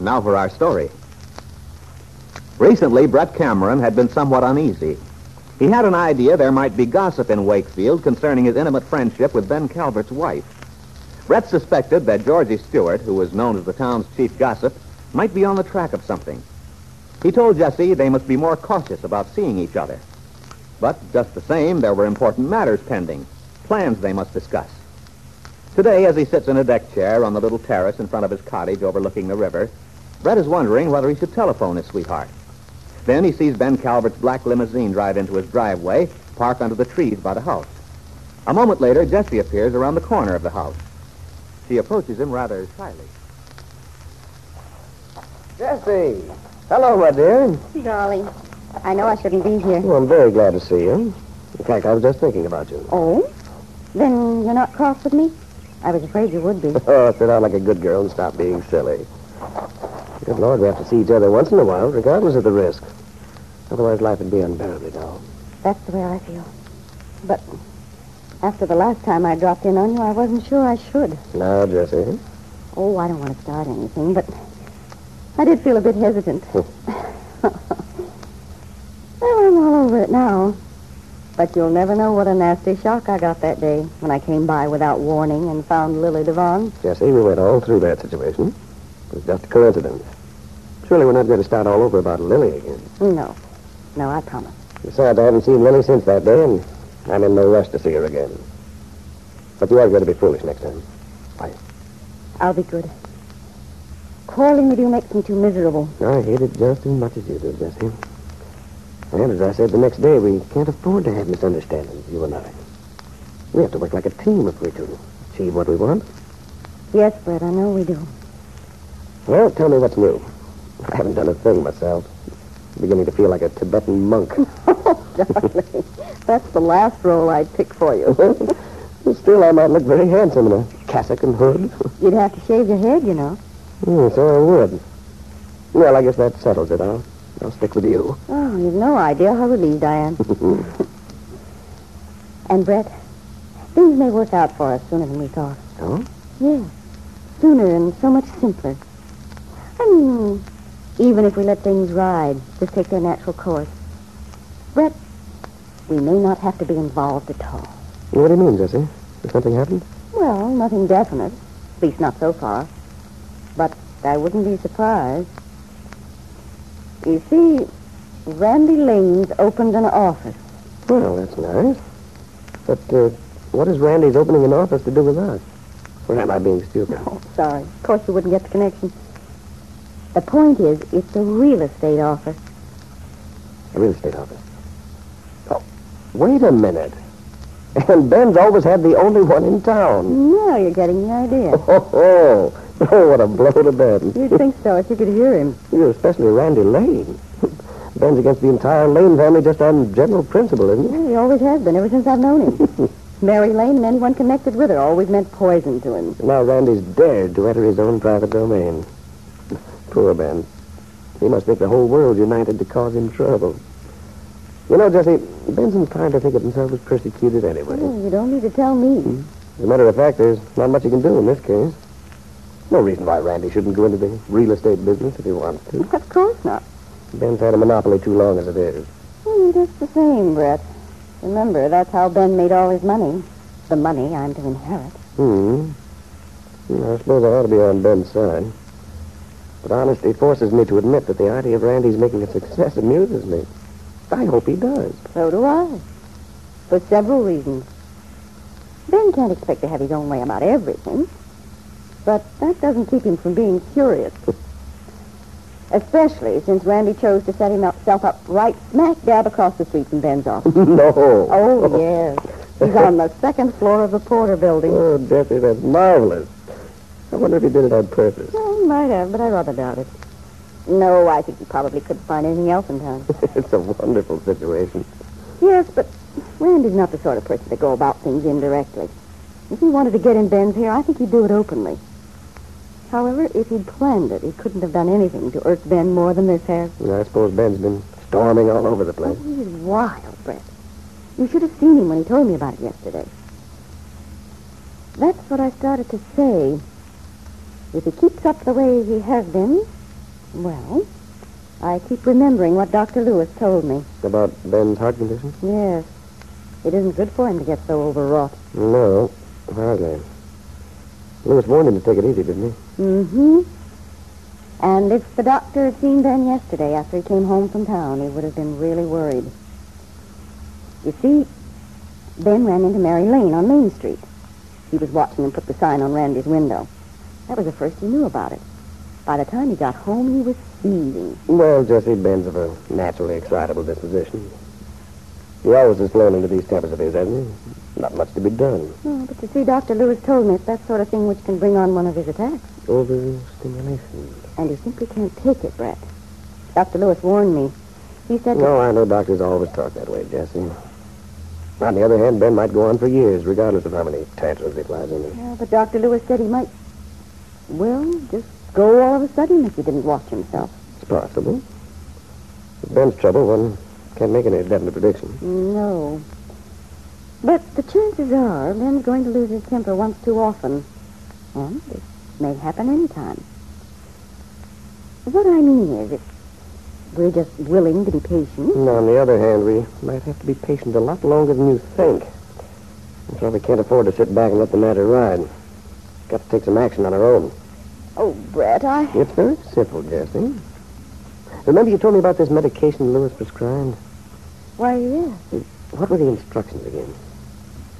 Now for our story. Recently, Brett Cameron had been somewhat uneasy. He had an idea there might be gossip in Wakefield concerning his intimate friendship with Ben Calvert's wife. Brett suspected that Georgie Stewart, who was known as the town's chief gossip, might be on the track of something. He told Jessie they must be more cautious about seeing each other. But just the same, there were important matters pending, plans they must discuss. Today, as he sits in a deck chair on the little terrace in front of his cottage overlooking the river, Brett is wondering whether he should telephone his sweetheart. Then he sees Ben Calvert's black limousine drive into his driveway, park under the trees by the house. A moment later, Jessie appears around the corner of the house. She approaches him rather shyly. Jessie! Hello, my dear. Darling, I know I shouldn't be here. Well, I'm very glad to see you. In fact, I was just thinking about you. Oh? Then you're not cross with me? I was afraid you would be. Oh, sit down like a good girl and stop being silly. Good Lord, we have to see each other once in a while, regardless of the risk. Otherwise, life would be unbearably dull. That's the way I feel. But after the last time I dropped in on you, I wasn't sure I should. Now, Jessie. Oh, I don't want to start anything, but I did feel a bit hesitant. Hmm. well, I'm all over it now. But you'll never know what a nasty shock I got that day when I came by without warning and found Lily Devon. Jessie, we went all through that situation. It was just a coincidence. Surely we're not going to start all over about Lily again. No. No, I promise. Besides, I haven't seen Lily since that day, and I'm in no rush to see her again. But you are going to be foolish next time. Why? I'll be good. Quarreling with you makes me too miserable. I hate it just as much as you do, Jessie. And as I said the next day, we can't afford to have misunderstandings, you and I. We have to work like a team if we're to achieve what we want. Yes, Brett, I know we do. Well, tell me what's new. I haven't done a thing myself. I'm beginning to feel like a Tibetan monk. Oh, darling. That's the last role I'd pick for you. Still, I might look very handsome in a cassock and hood. You'd have to shave your head, you know. Hmm, so I would. Well, I guess that settles it. I'll, I'll stick with you. Oh, you've no idea how relieved I am. and, Brett, things may work out for us sooner than we thought. Oh? Yes. Sooner and so much simpler. I even if we let things ride, just take their natural course. Brett, we may not have to be involved at all. What do you mean, Jessie? Has something happened? Well, nothing definite. At least not so far. But I wouldn't be surprised. You see, Randy Lane's opened an office. Well, that's nice. But uh, what has Randy's opening an office to do with us? Or am I being stupid? Oh, sorry. Of course you wouldn't get the connection. The point is, it's a real estate office. A real estate office. Oh, wait a minute. And Ben's always had the only one in town. Now you're getting the idea. Oh, oh, oh what a blow to Ben. You'd think so if you could hear him. Especially Randy Lane. Ben's against the entire Lane family just on general principle, isn't he? Well, he always has been, ever since I've known him. Mary Lane and anyone connected with her always meant poison to him. Now Randy's dared to enter his own private domain. Poor Ben. He must think the whole world united to cause him trouble. You know, Jessie, Ben's inclined to think of himself as persecuted anyway. Well, you don't need to tell me. As a matter of fact, there's not much he can do in this case. No reason why Randy shouldn't go into the real estate business if he wants to. Of course not. Ben's had a monopoly too long as it is. Hmm, just the same, Brett. Remember, that's how Ben made all his money. The money I'm to inherit. Hmm. I suppose I ought to be on Ben's side. But honesty forces me to admit that the idea of Randy's making a success amuses me. I hope he does. So do I. For several reasons. Ben can't expect to have his own way about everything. But that doesn't keep him from being curious. Especially since Randy chose to set himself up right smack dab across the street from Ben's office. no. Oh, yes. He's on the second floor of the Porter building. Oh, Jessie, that's marvelous. I wonder if he did it on purpose. He might have, but I rather doubt it. No, I think he probably couldn't find anything else in town. it's a wonderful situation. Yes, but Randy's not the sort of person to go about things indirectly. If he wanted to get in Ben's hair, I think he'd do it openly. However, if he'd planned it, he couldn't have done anything to irk Ben more than this has. And I suppose Ben's been storming all over the Oh, place. he's wild, Brett. You should have seen him when he told me about it yesterday. That's what I started to say. If he keeps up the way he has been, well, I keep remembering what Dr. Lewis told me. About Ben's heart condition? Yes. It isn't good for him to get so overwrought. No, hardly. Lewis warned him to take it easy, didn't he? Mm-hmm. And if the doctor had seen Ben yesterday after he came home from town, he would have been really worried. You see, Ben ran into Mary Lane on Main Street. He was watching him put the sign on Randy's window. That was the first he knew about it. By the time he got home, he was seething. Well, Jessie, Ben's of a naturally excitable disposition. He always has flown into these tempers of his, hasn't he? Not much to be done. Oh, but you see, Dr. Lewis told me it's that sort of thing which can bring on one of his attacks. Overstimulation. And he simply can't take it, Brett. Dr. Lewis warned me. He said... that- No, I know doctors always talk that way, Jessie. On the other hand, Ben might go on for years, regardless of how many tantrums he flies into. Yeah, but Dr. Lewis said he might, well, just go all of a sudden if he didn't watch himself. It's possible. With Ben's trouble, one can't make any definite prediction. No. But the chances are Ben's going to lose his temper once too often. And it may happen any time. What I mean is, if we're just willing to be patient, And on the other hand, we might have to be patient a lot longer than you think. That's why we can't afford to sit back and let the matter ride. Got to take some action on our own. Oh, Brett, I... It's very simple, Jessie. Remember you told me about this medication Lewis prescribed? Why, yes. What were the instructions again?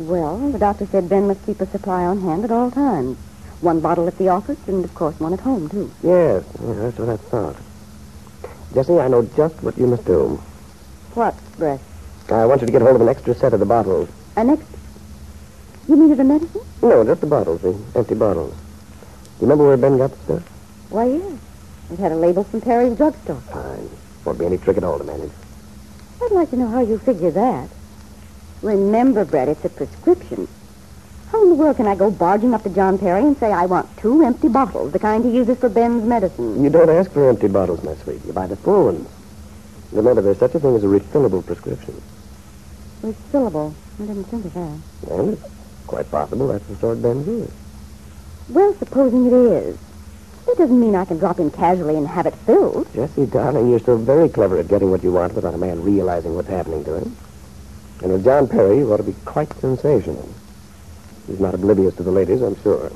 Well, the doctor said Ben must keep a supply on hand at all times. One bottle at the office, and of course one at home, too. Yes, yeah, that's what I thought. Jessie, I know just what you must do. What, Brett? I want you to get hold of an extra set of the bottles. An extra? You mean of the medicine? No, just the bottles, the empty bottles. You remember where Ben got the stuff? Why, yes. It had a label from Perry's drugstore. Fine. Won't be any trick at all to manage. I'd like to know how you figure that. Remember, Brett, it's a prescription. How in the world can I go barging up to John Perry and say I want two empty bottles, the kind he uses for Ben's medicine? You don't ask for empty bottles, my sweet. You buy the full ones. Remember, there's such a thing as a refillable prescription. Refillable. I didn't think of that. Well, it's quite possible that's the sort Ben is. Well, supposing it is. That doesn't mean I can drop in casually and have it filled. Jessie, darling, you're still very clever at getting what you want without a man realizing what's happening to him. And with John Perry, you ought to be quite sensational. He's not oblivious to the ladies, I'm sure.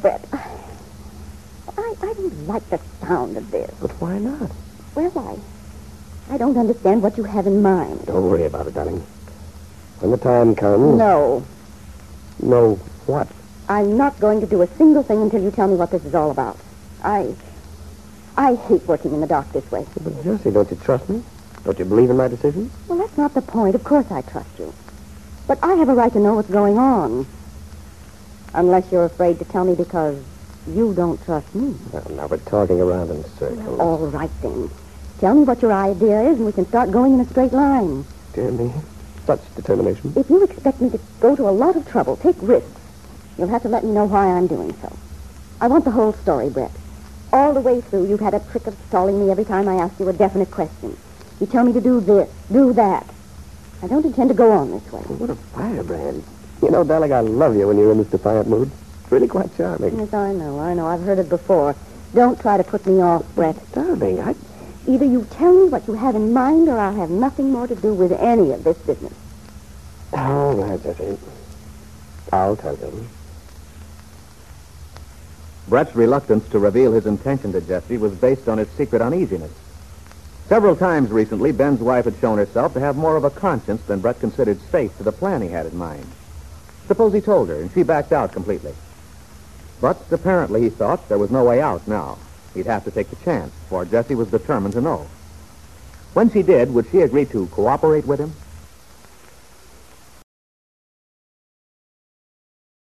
But I, I don't like the sound of this. But why not? Well, I, I don't understand what you have in mind. Don't worry about it, darling. When the time comes... No, No, what? I'm not going to do a single thing until you tell me what this is all about. I, I hate working in the dark this way. But, Jessie, don't you trust me? Don't you believe in my decision? Well, that's not the point. Of course I trust you. But I have a right to know what's going on. Unless you're afraid to tell me because you don't trust me. Well, now we're talking around in circles. All right, then. Tell me what your idea is, and we can start going in a straight line. Dear me, such determination. If you expect me to go to a lot of trouble, take risks, you'll have to let me know why I'm doing so. I want the whole story, Brett. All the way through, you've had a trick of stalling me every time I ask you a definite question. You tell me to do this, do that. I don't intend to go on this way. What a firebrand. You know, darling, I love you when you're in this defiant mood. It's really quite charming. Yes, I know, I know. I've heard it before. Don't try to put me off, Brett. Darling, I... Either you tell me what you have in mind, or I'll have nothing more to do with any of this business. All right, Jessie. I'll tell you. Brett's reluctance to reveal his intention to Jessie was based on his secret uneasiness. Several times recently, Ben's wife had shown herself to have more of a conscience than Brett considered safe to the plan he had in mind. Suppose he told her, and she backed out completely. But apparently he thought there was no way out now. He'd have to take the chance, for Jessie was determined to know. When she did, would she agree to cooperate with him?